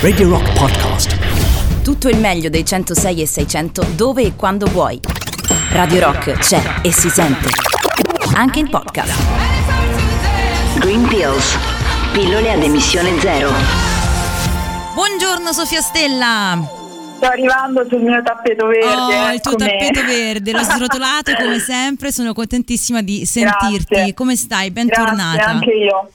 Radio Rock Podcast. Tutto il meglio dei 106 e 600 dove e quando vuoi. Radio Rock c'è e si sente. Anche in podcast. Green Pills. Pillole ad emissione zero. Buongiorno Sofia Stella. Sto arrivando sul mio tappeto verde. Oh, il tuo eccomi. tappeto verde, l'ho srotolato come sempre, sono contentissima di sentirti. Grazie. Come stai? Grazie, Bentornata. anche io.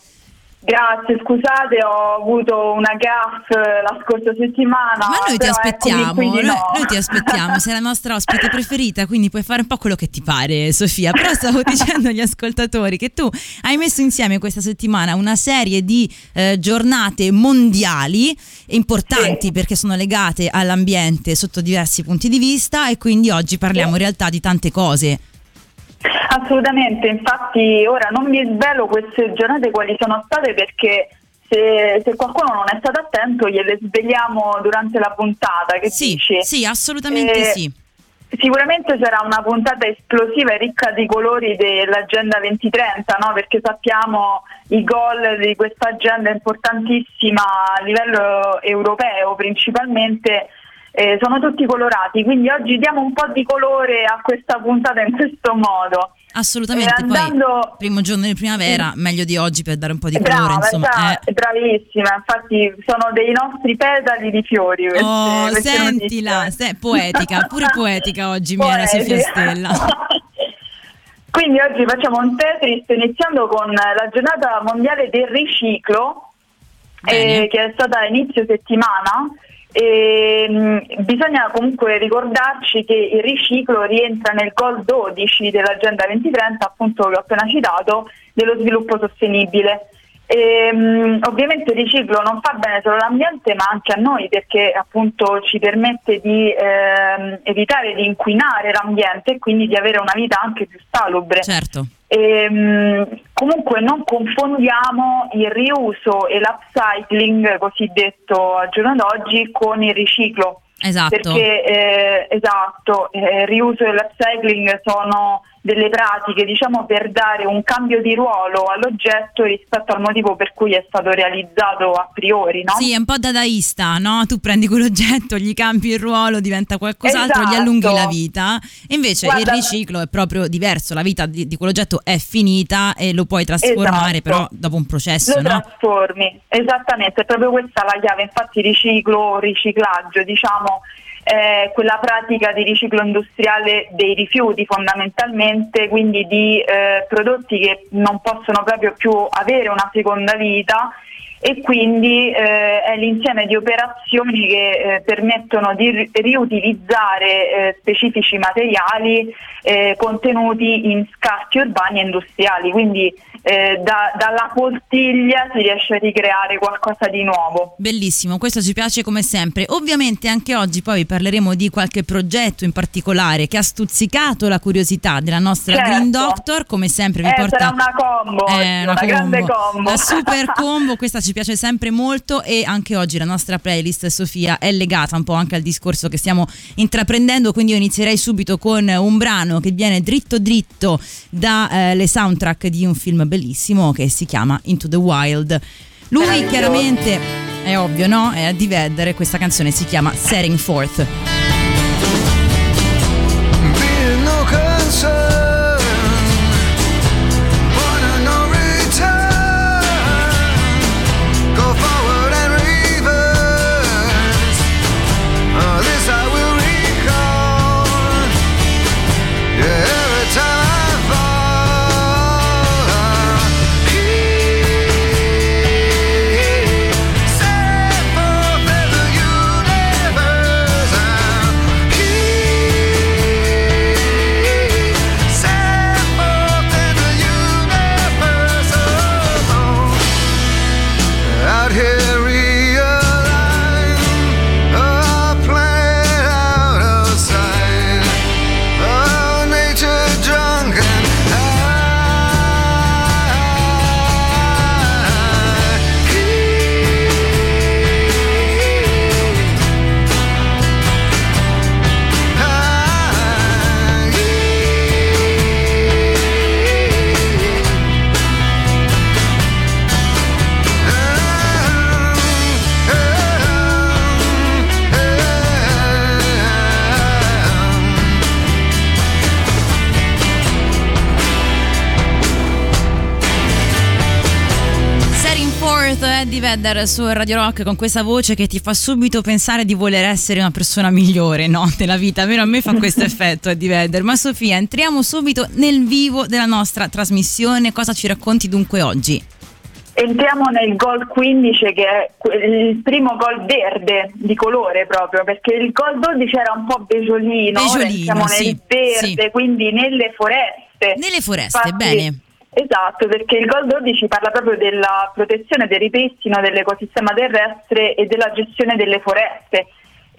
Grazie, scusate, ho avuto una gaff la scorsa settimana. Ma noi ti eccomi aspettiamo, qui noi, no. noi ti aspettiamo, sei la nostra ospite preferita, quindi puoi fare un po' quello che ti pare, Sofia. Però stavo dicendo agli ascoltatori che tu hai messo insieme questa settimana una serie di eh, giornate mondiali importanti Sì. perché sono legate all'ambiente sotto diversi punti di vista e quindi oggi parliamo in realtà di tante cose. Assolutamente, infatti ora non vi svelo queste giornate quali sono state perché se, se qualcuno non è stato attento gliele svegliamo durante la puntata. Che Sì, dici? sì, assolutamente Eh, sì. Sicuramente sarà una puntata esplosiva e ricca di colori dell'agenda 2030, no? perché sappiamo i goal di questa agenda importantissima a livello europeo principalmente. eh, sono tutti colorati, quindi oggi diamo un po' di colore a questa puntata in questo modo. Assolutamente, andando- poi primo giorno di primavera, meglio di oggi per dare un po' di colore, Brava, insomma. esatto, eh. bravissima, infatti sono dei nostri petali di fiori. Queste, Oh, queste sentila, se- poetica, pure poetica oggi mi era Sofia. Stella. Quindi oggi facciamo un Tetris iniziando con la giornata mondiale del riciclo, eh, che è stata inizio settimana. E, mh, bisogna comunque ricordarci che il riciclo rientra nel goal 12 dell'agenda 2030, appunto che ho appena citato, dello sviluppo sostenibile. E, mh, ovviamente il riciclo non fa bene solo all'ambiente ma anche a noi perché appunto ci permette di ehm, evitare di inquinare l'ambiente e quindi di avere una vita anche più salubre. Certo. Ehm, comunque non confondiamo il riuso e l'upcycling cosiddetto al giorno d'oggi con il riciclo. Esatto. Perché eh, esatto, eh, il riuso e l'upcycling sono delle pratiche diciamo per dare un cambio di ruolo all'oggetto rispetto al motivo per cui è stato realizzato a priori, no? Sì, è un po' dadaista, no? Tu prendi quell'oggetto, gli cambi il ruolo, diventa qualcos'altro, gli Esatto. allunghi la vita. E invece Guarda- il riciclo è proprio diverso, la vita di, di quell'oggetto è finita e lo puoi trasformare Esatto. però dopo un processo, lo no? trasformi, esattamente, è proprio questa la chiave, infatti riciclo, riciclaggio, diciamo, è quella pratica di riciclo industriale dei rifiuti fondamentalmente, quindi di eh, prodotti che non possono proprio più avere una seconda vita e quindi eh, è l'insieme di operazioni che eh, permettono di ri- riutilizzare eh, specifici materiali eh, contenuti in scarti urbani e industriali, quindi eh, da- dalla poltiglia si riesce a ricreare qualcosa di nuovo. Bellissimo, questo ci piace come sempre. Ovviamente anche oggi poi parleremo di qualche progetto in particolare che ha stuzzicato la curiosità della nostra Certo. Green Doctor, come sempre vi Eh, porta sarà una combo, oggi, una grande combo. La super combo, questa ci piace sempre molto e anche oggi la nostra playlist Sofia è legata un po' anche al discorso che stiamo intraprendendo, quindi io inizierei subito con un brano che viene dritto dritto dalle soundtrack di un film bellissimo che si chiama Into the Wild. Lui chiaramente è ovvio, no? È di Vedder, questa canzone si chiama Setting Forth. Vedder su Radio Rock con questa voce che ti fa subito pensare di voler essere una persona migliore no? nella vita, almeno a me fa questo effetto Eddie Vedder. Ma Sofia, entriamo subito nel vivo della nostra trasmissione, cosa ci racconti dunque oggi? Entriamo nel gol 15 che è il primo gol verde di colore proprio perché il gol 12 era un po' Beggiolino, siamo nel sì, verde, sì. quindi nelle foreste. Nelle foreste, Infatti- bene. Esatto, perché il Gol 12 parla proprio della protezione, del ripristino dell'ecosistema terrestre e della gestione delle foreste,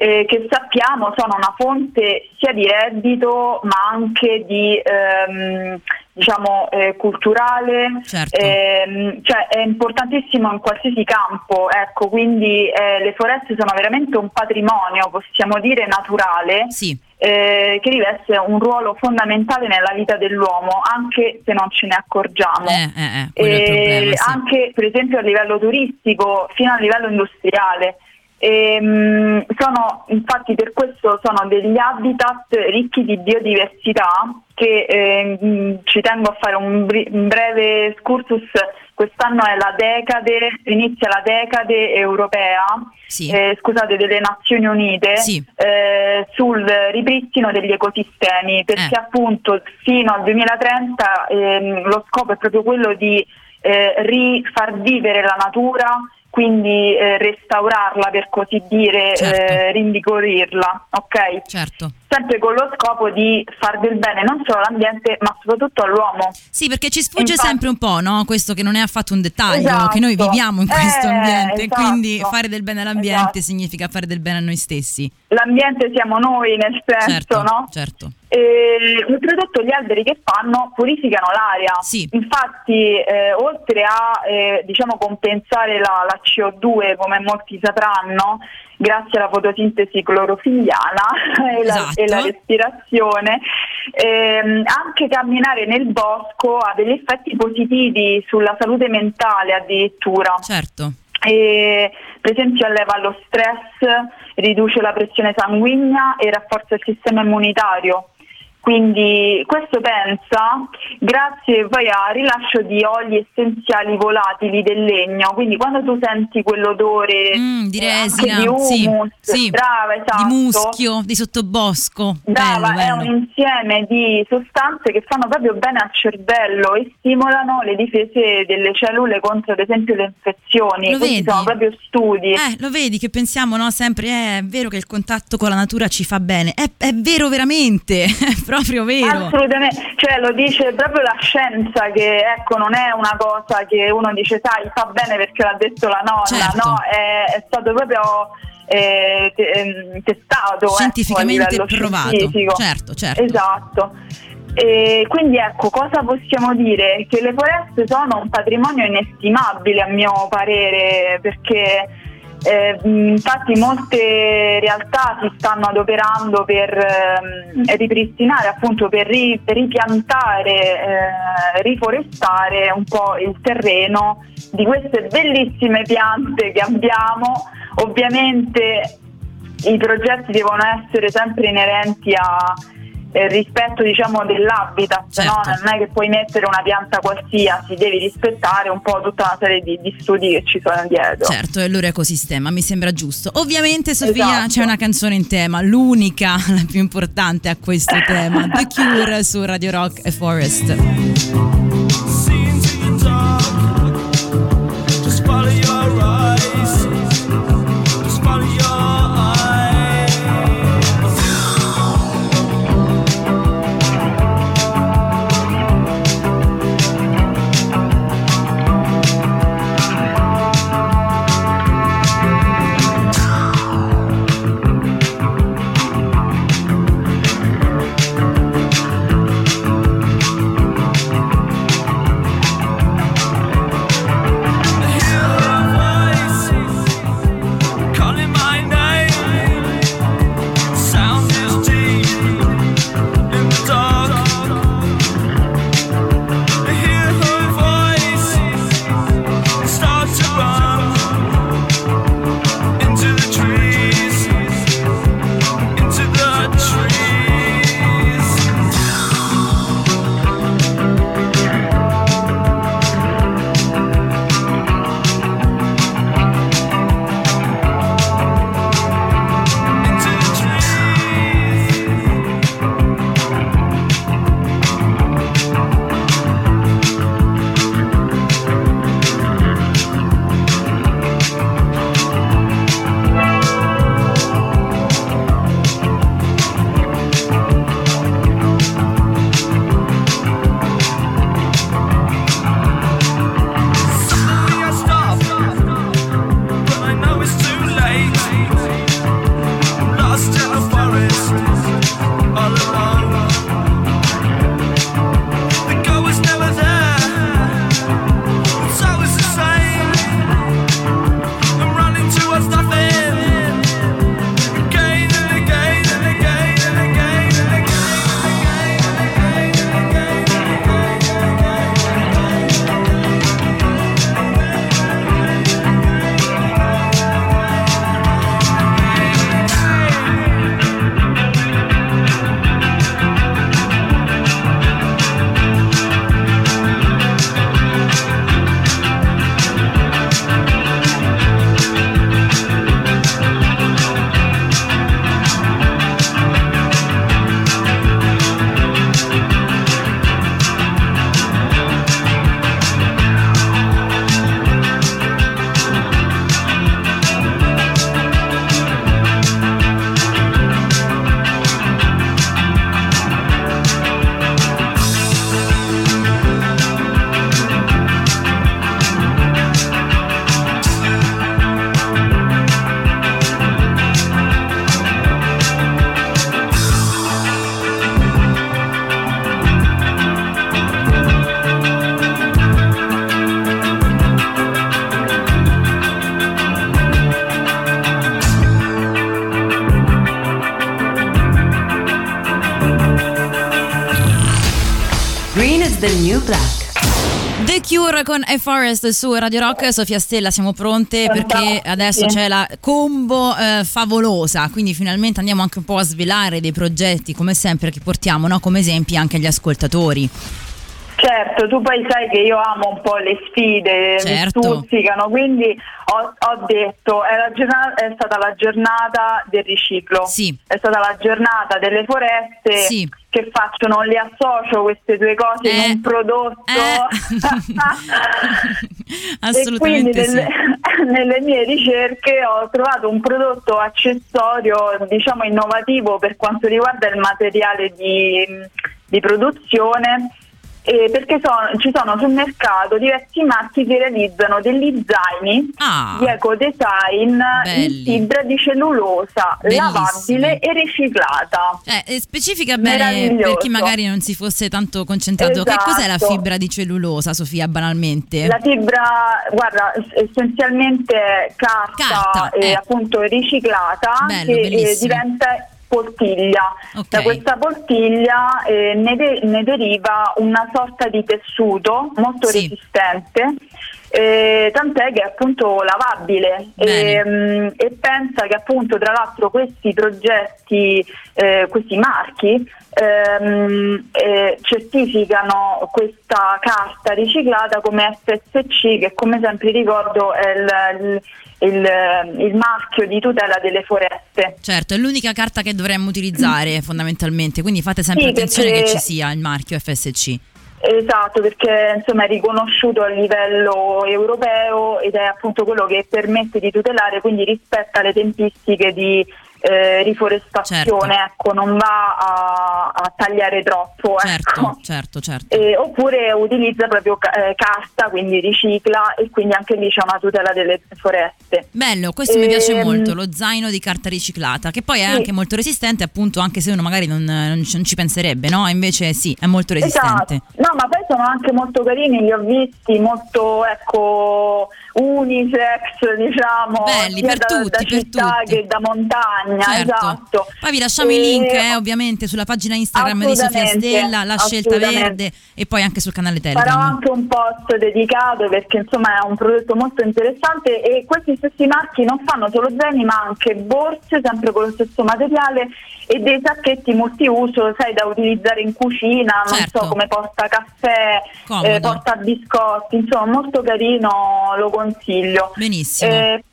eh, che sappiamo sono una fonte sia di reddito ma anche di ehm, diciamo eh, culturale, Certo. ehm, cioè è importantissimo in qualsiasi campo, ecco, quindi eh, le foreste sono veramente un patrimonio, possiamo dire, naturale Sì, eh, che riveste un ruolo fondamentale nella vita dell'uomo, anche se non ce ne accorgiamo. eh, eh, eh, problema. Sì. Anche per esempio a livello turistico, fino a livello industriale. Ehm, sono, infatti per questo sono degli habitat ricchi di biodiversità che ehm, ci tengo a fare un, bri- un breve excursus. Quest'anno è la decade, inizia la decade europea Sì. eh, scusate, delle Nazioni Unite Sì. eh, sul ripristino degli ecosistemi, perché Eh. appunto fino al 2030 ehm, lo scopo è proprio quello di eh, rifar vivere la natura, quindi eh, restaurarla per così dire, Certo. eh, rinvigorirla, ok? Certo. Sempre con lo scopo di far del bene non solo all'ambiente ma soprattutto all'uomo. Sì, perché ci sfugge Infatti- sempre un po', no? Questo che non è affatto un dettaglio, Esatto. che noi viviamo in questo Eh, ambiente, esatto. quindi fare del bene all'ambiente Esatto. significa fare del bene a noi stessi. L'ambiente siamo noi nel senso, Certo, no? certo. E oltretutto gli alberi che fanno purificano l'aria. Sì. Infatti, eh, oltre a eh, diciamo compensare la, la CO2, come molti sapranno, grazie alla fotosintesi clorofilliana e, la, Esatto. e la respirazione, ehm, anche camminare nel bosco ha degli effetti positivi sulla salute mentale addirittura. Certo. E, per esempio alleva lo stress, riduce la pressione sanguigna e rafforza il sistema immunitario. Quindi questo pensa grazie poi al rilascio di oli essenziali volatili del legno, quindi quando tu senti quell'odore Mm, di eh, resina, di sì, humus, sì. brava, esatto. Di muschio, di sottobosco. Brava, bello, è bello. un insieme di sostanze che fanno proprio bene al cervello e stimolano le difese delle cellule contro ad esempio le infezioni. Lo Questi vedi? sono proprio studi. Eh, lo vedi che pensiamo no, sempre, eh, è vero che il contatto con la natura ci fa bene, è, è vero veramente, è proprio vero. Assolutamente, cioè lo dice proprio la scienza che ecco non è una cosa che uno dice sai fa bene perché l'ha detto la nonna, Certo. no, è, è stato proprio eh, ehm, testato ecco, Scientificamente livello provato. scientifico. Certo, certo. Esatto. E quindi ecco, cosa possiamo dire? Che le foreste sono un patrimonio inestimabile a mio parere, perché eh, infatti molte realtà si stanno adoperando per ehm, ripristinare, appunto per ri- ripiantare, eh, riforestare un po' il terreno di queste bellissime piante che abbiamo. Ovviamente i progetti devono essere sempre inerenti a eh, rispetto diciamo dell'habitat, Certo. no? non è che puoi mettere una pianta qualsiasi, devi rispettare un po' tutta una serie di, di studi che ci sono dietro. Certo, è il loro ecosistema, mi sembra giusto. Ovviamente, Sofia, Esatto. c'è una canzone in tema, l'unica, la più importante a questo tema, The Cure su Radio Rock e Forest. Con A Forest su Radio Rock, Sofia Stella, siamo pronte perché adesso c'è la combo eh, favolosa, quindi finalmente andiamo anche un po' a svelare dei progetti come sempre che portiamo no? come esempi anche agli ascoltatori. Certo, tu poi sai che io amo un po' le sfide, Certo. mi stuzzicano, quindi ho, ho detto è, giornata- è stata la giornata del riciclo, Sì. è stata la giornata delle foreste Sì. Che facciano, le associo queste due cose Eh. in un prodotto. Eh. E Assolutamente quindi sì. nelle, nelle mie ricerche ho trovato un prodotto accessorio, diciamo innovativo per quanto riguarda il materiale di, di produzione. Eh, perché sono- ci sono sul mercato diversi marchi che realizzano degli zaini Ah. di ecodesign in fibra di cellulosa, Bellissimi. lavabile e riciclata. Eh, specifica bene per chi magari non si fosse tanto concentrato. Che Esatto. cos'è la fibra di cellulosa, Sofia, banalmente? La fibra, guarda, es- essenzialmente è carta, Carta, eh, appunto riciclata Bello, che eh, bellissimo. diventa poltiglia. Ok. Da questa poltiglia eh, ne, de- ne deriva una sorta di tessuto molto Sì. resistente. eh, tant'è che è appunto lavabile e, mm, e pensa che appunto tra l'altro questi progetti, eh, questi marchi ehm, eh, certificano questa carta riciclata come FSC che come sempre ricordo è il, il- il- il marchio di tutela delle foreste. Certo, è l'unica carta che dovremmo utilizzare fondamentalmente, quindi fate sempre Sì, attenzione perché- che ci sia il marchio FSC. Esatto, perché insomma è riconosciuto a livello europeo ed è appunto quello che permette di tutelare, quindi rispetta le tempistiche di eh, riforestazione, Certo. ecco, non va a, a tagliare troppo. Certo, ecco. certo, certo. Eh, oppure utilizza proprio eh, carta, quindi ricicla e quindi anche lì c'è una tutela delle foreste. Bello, questo mi piace Ehm, molto, lo zaino di carta riciclata, che poi è sì. anche molto resistente, appunto, anche se uno magari non, non ci non ci penserebbe, no? Invece sì, è molto resistente. Esatto. No, ma poi sono anche molto carini, li ho visti molto ecco unisex, diciamo, Belli, sia per da, tutti, da per città tutti. che da montagna, Certo. esatto. Poi vi lasciamo i E- link, eh, ovviamente, sulla pagina Instagram di Sofia Stella, la scelta verde e poi anche sul canale Farò Telegram. anche un post dedicato perché insomma è un prodotto molto interessante e questi stessi marchi non fanno solo zaini ma anche borse sempre con lo stesso materiale e dei sacchetti multiuso, sai, da utilizzare in cucina, non Certo. so come porta caffè, eh, porta biscotti, insomma molto carino, lo consiglio. Benissimo. Eh,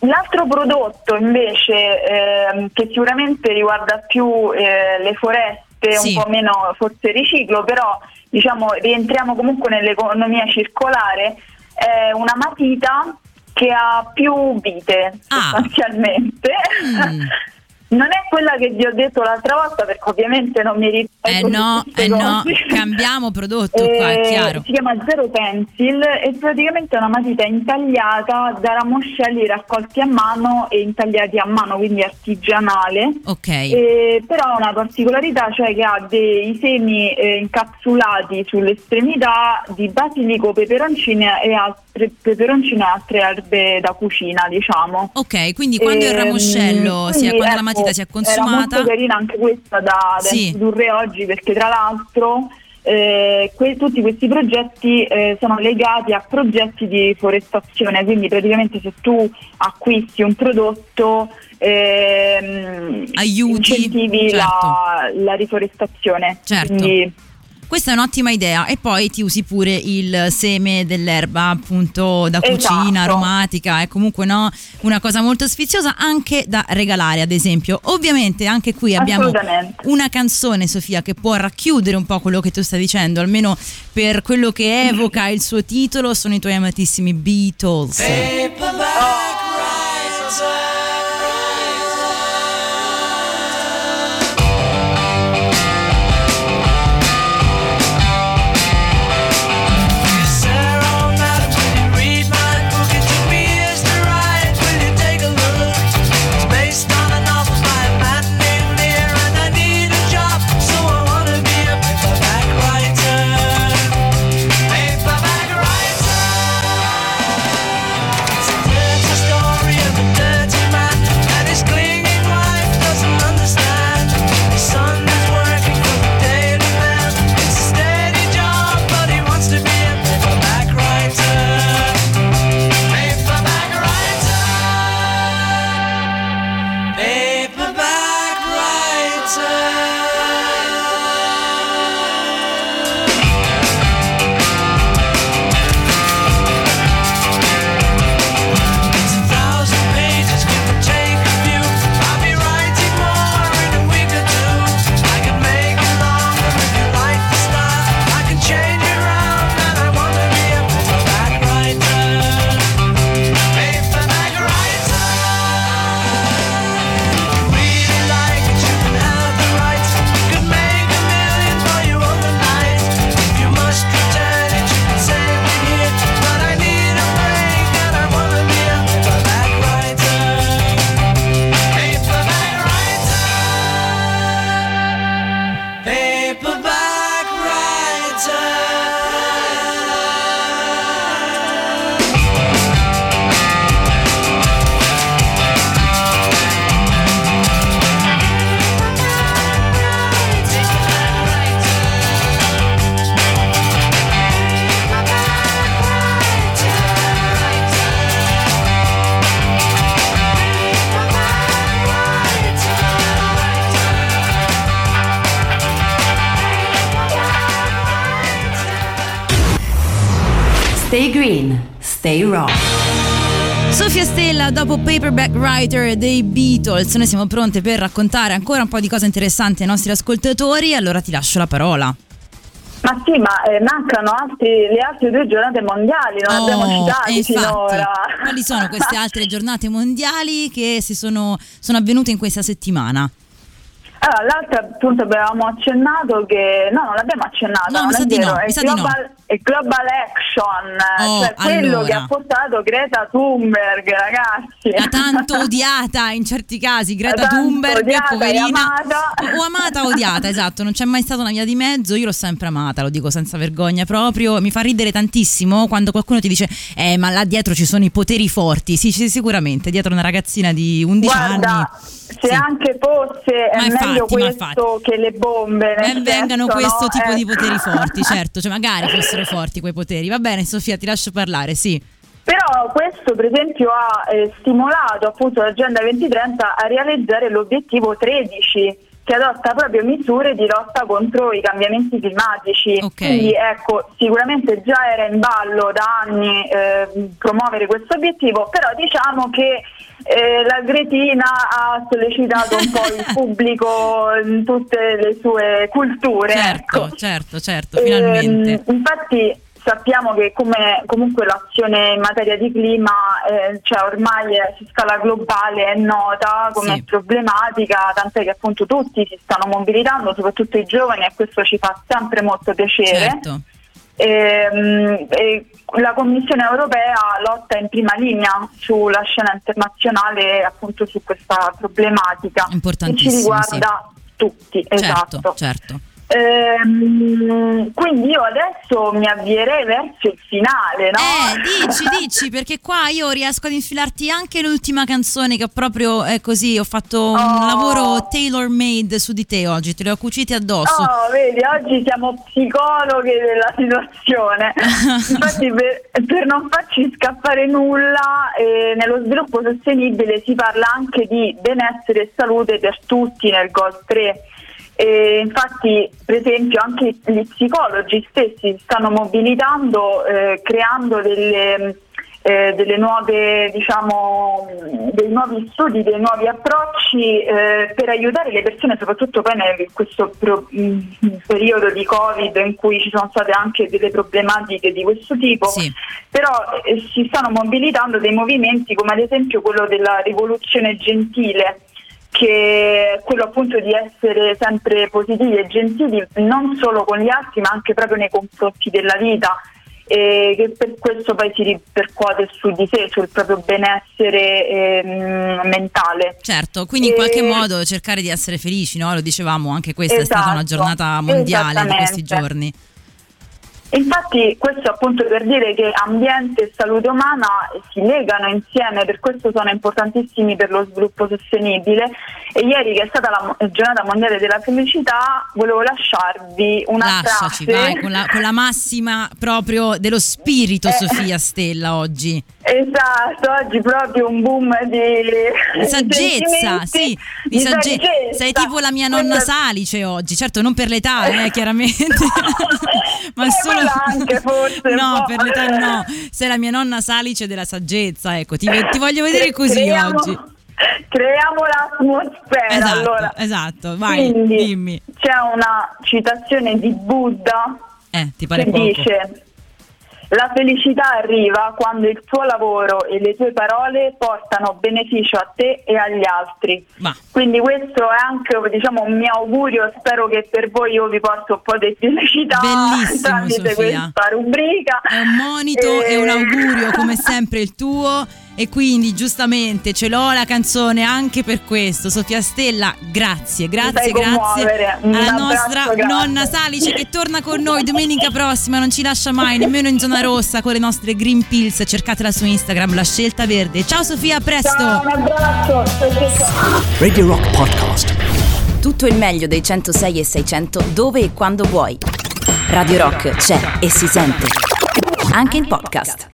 L'altro prodotto invece ehm, che sicuramente riguarda più eh, le foreste, Sì. un po' meno forse riciclo, però diciamo rientriamo comunque nell'economia circolare, è una matita che ha più vite Ah. sostanzialmente. Mm. Non è quella che vi ho detto l'altra volta perché ovviamente non mi ricordo Eh no, eh no, cambiamo prodotto qua, è Eh, chiaro. Si chiama Zero Pencil e praticamente è una matita intagliata da ramoscelli raccolti a mano e intagliati a mano, quindi artigianale. Ok. Eh, però ha una particolarità, cioè che ha dei semi eh, incapsulati sulle estremità di basilico, peperoncino e altre, peperoncino e altre erbe da cucina, diciamo. Ok, quindi quando il Ehm, ramoscello, si è- quindi, quando la ecco, matita si è consumata, molto carina anche questa da, da Sì. introdurre oggi perché tra l'altro eh, que- tutti questi progetti eh, sono legati a progetti di forestazione, quindi praticamente se tu acquisti un prodotto ehm, Aiuti, incentivi certo. la, la riforestazione. Certo. Quindi, questa è un'ottima idea e poi ti usi pure il seme dell'erba appunto da cucina, Esatto. aromatica, è comunque no, una cosa molto sfiziosa anche da regalare ad esempio. Ovviamente anche qui abbiamo una canzone Sofia che può racchiudere un po' quello che tu stai dicendo, almeno per quello che evoca il suo titolo, sono i tuoi amatissimi Beatles. Sarah Dopo Paperback Writer dei Beatles, noi siamo pronte per raccontare ancora un po' di cose interessanti ai nostri ascoltatori, allora ti lascio la parola. Ma sì, ma eh, mancano altri- le altre due giornate mondiali, non abbiamo Oh, e infatti, finora. quali sono queste altre giornate mondiali che si sono, sono avvenute in questa settimana? Allora, l'altra appunto avevamo accennato che no, non l'abbiamo accennato, No, non è vero, no, è di no. global, è Global Action, Oh, cioè quello allora. che ha portato Greta Thunberg, ragazzi. La tanto odiata in certi casi, Greta tanto Thunberg, odiata poverina. amata. O amata o odiata, esatto, non c'è mai stata una via di mezzo, io l'ho sempre amata, lo dico senza vergogna proprio, mi fa ridere tantissimo quando qualcuno ti dice "Eh, ma là dietro ci sono i poteri forti". Sì, sì, sicuramente, dietro una ragazzina di 11 Guarda, anni. se sì. anche fosse è Ma infatti, meglio questo che le bombe. Ben vengano senso, questo no? tipo Eh. di poteri forti, certo, cioè magari fossero forti quei poteri. Va bene, Sofia, ti lascio parlare, sì. Però questo per esempio ha eh, stimolato appunto l'Agenda 2030 a realizzare l'obiettivo 13 che adotta proprio misure di lotta contro i cambiamenti climatici. Ok. Quindi ecco, sicuramente già era in ballo da anni eh, promuovere questo obiettivo, però diciamo che eh, la Gretina ha sollecitato un po' il pubblico in tutte le sue culture. Certo, ecco. certo, certo, finalmente. Ehm, infatti sappiamo che come comunque l'azione in materia di clima eh, cioè ormai su scala globale è nota come Sì. problematica, tant'è che appunto tutti si stanno mobilitando, soprattutto i giovani e questo ci fa sempre molto piacere. Certo. Ehm, e la Commissione europea lotta in prima linea sulla scena internazionale appunto su questa problematica che ci riguarda tutti. Certo, esatto. certo. Ehm, quindi io adesso mi avvierei verso il finale, no? Eh, dici, dici, perché qua io riesco ad infilarti anche l'ultima canzone che ho proprio è così, ho fatto un Oh. lavoro tailor made su di te oggi, te le ho cucite addosso. Oh, vedi, oggi siamo psicologhe della situazione. Infatti, per, per non farci scappare nulla, eh, nello sviluppo sostenibile si parla anche di benessere e salute per tutti nel GOL 3. E infatti, per esempio, anche gli psicologi stessi si stanno mobilitando, eh, creando delle, eh, delle nuove, diciamo, dei nuovi studi, dei nuovi approcci eh, per aiutare le persone, soprattutto poi in questo pro- mh, periodo di Covid in cui ci sono state anche delle problematiche di questo tipo. Sì. Però eh, si stanno mobilitando dei movimenti come ad esempio quello della rivoluzione gentile che quello appunto di essere sempre positivi e gentili non solo con gli altri ma anche proprio nei confronti della vita e che per questo poi si ripercuote su di sé, sul proprio benessere ehm, mentale. Certo, quindi in qualche modo cercare di essere felici, no? Lo dicevamo, anche questa è stata una Esatto, giornata mondiale di questi giorni. Infatti questo appunto per dire che ambiente e salute umana si legano insieme, per questo sono importantissimi per lo sviluppo sostenibile e ieri che è stata la mo- giornata mondiale della felicità volevo lasciarvi una Lasciaci, frase vai, con la, con la massima proprio dello spirito, Eh. Sofia Stella, oggi. Esatto, oggi proprio un boom di Di saggezza, sì, di sagge- Sei tipo la mia nonna Questa- Salice oggi, certo non per l'età, eh, chiaramente, ma Eh, solo... anche forse no, per l'età no, sei la mia nonna Salice della saggezza, ecco, ti, ti voglio vedere così creiamo- oggi. Creiamo l'atmosfera Esatto, allora. esatto, vai, Quindi, dimmi. C'è una citazione di Buddha Eh, che poco? dice la felicità arriva quando il tuo lavoro e le tue parole portano beneficio a te e agli altri. Ma Quindi questo è anche diciamo, un mio augurio, spero che per voi io vi porto un po' di felicità Bellissimo, tramite Sofia. questa rubrica. È un monito E- e un augurio come sempre il tuo e quindi giustamente ce l'ho la canzone anche per questo. Sofia Stella, grazie, grazie, grazie alla nostra grande. nonna Salice che torna con noi domenica prossima, non ci lascia mai nemmeno in zona rossa con le nostre Green Pills. Cercatela su Instagram, la scelta verde. Ciao Sofia, a presto. Ciao, un abbraccio. Radio Rock Podcast. Tutto il meglio dei 106 e 600 dove e quando vuoi. Radio Rock c'è e si sente. Anche in podcast.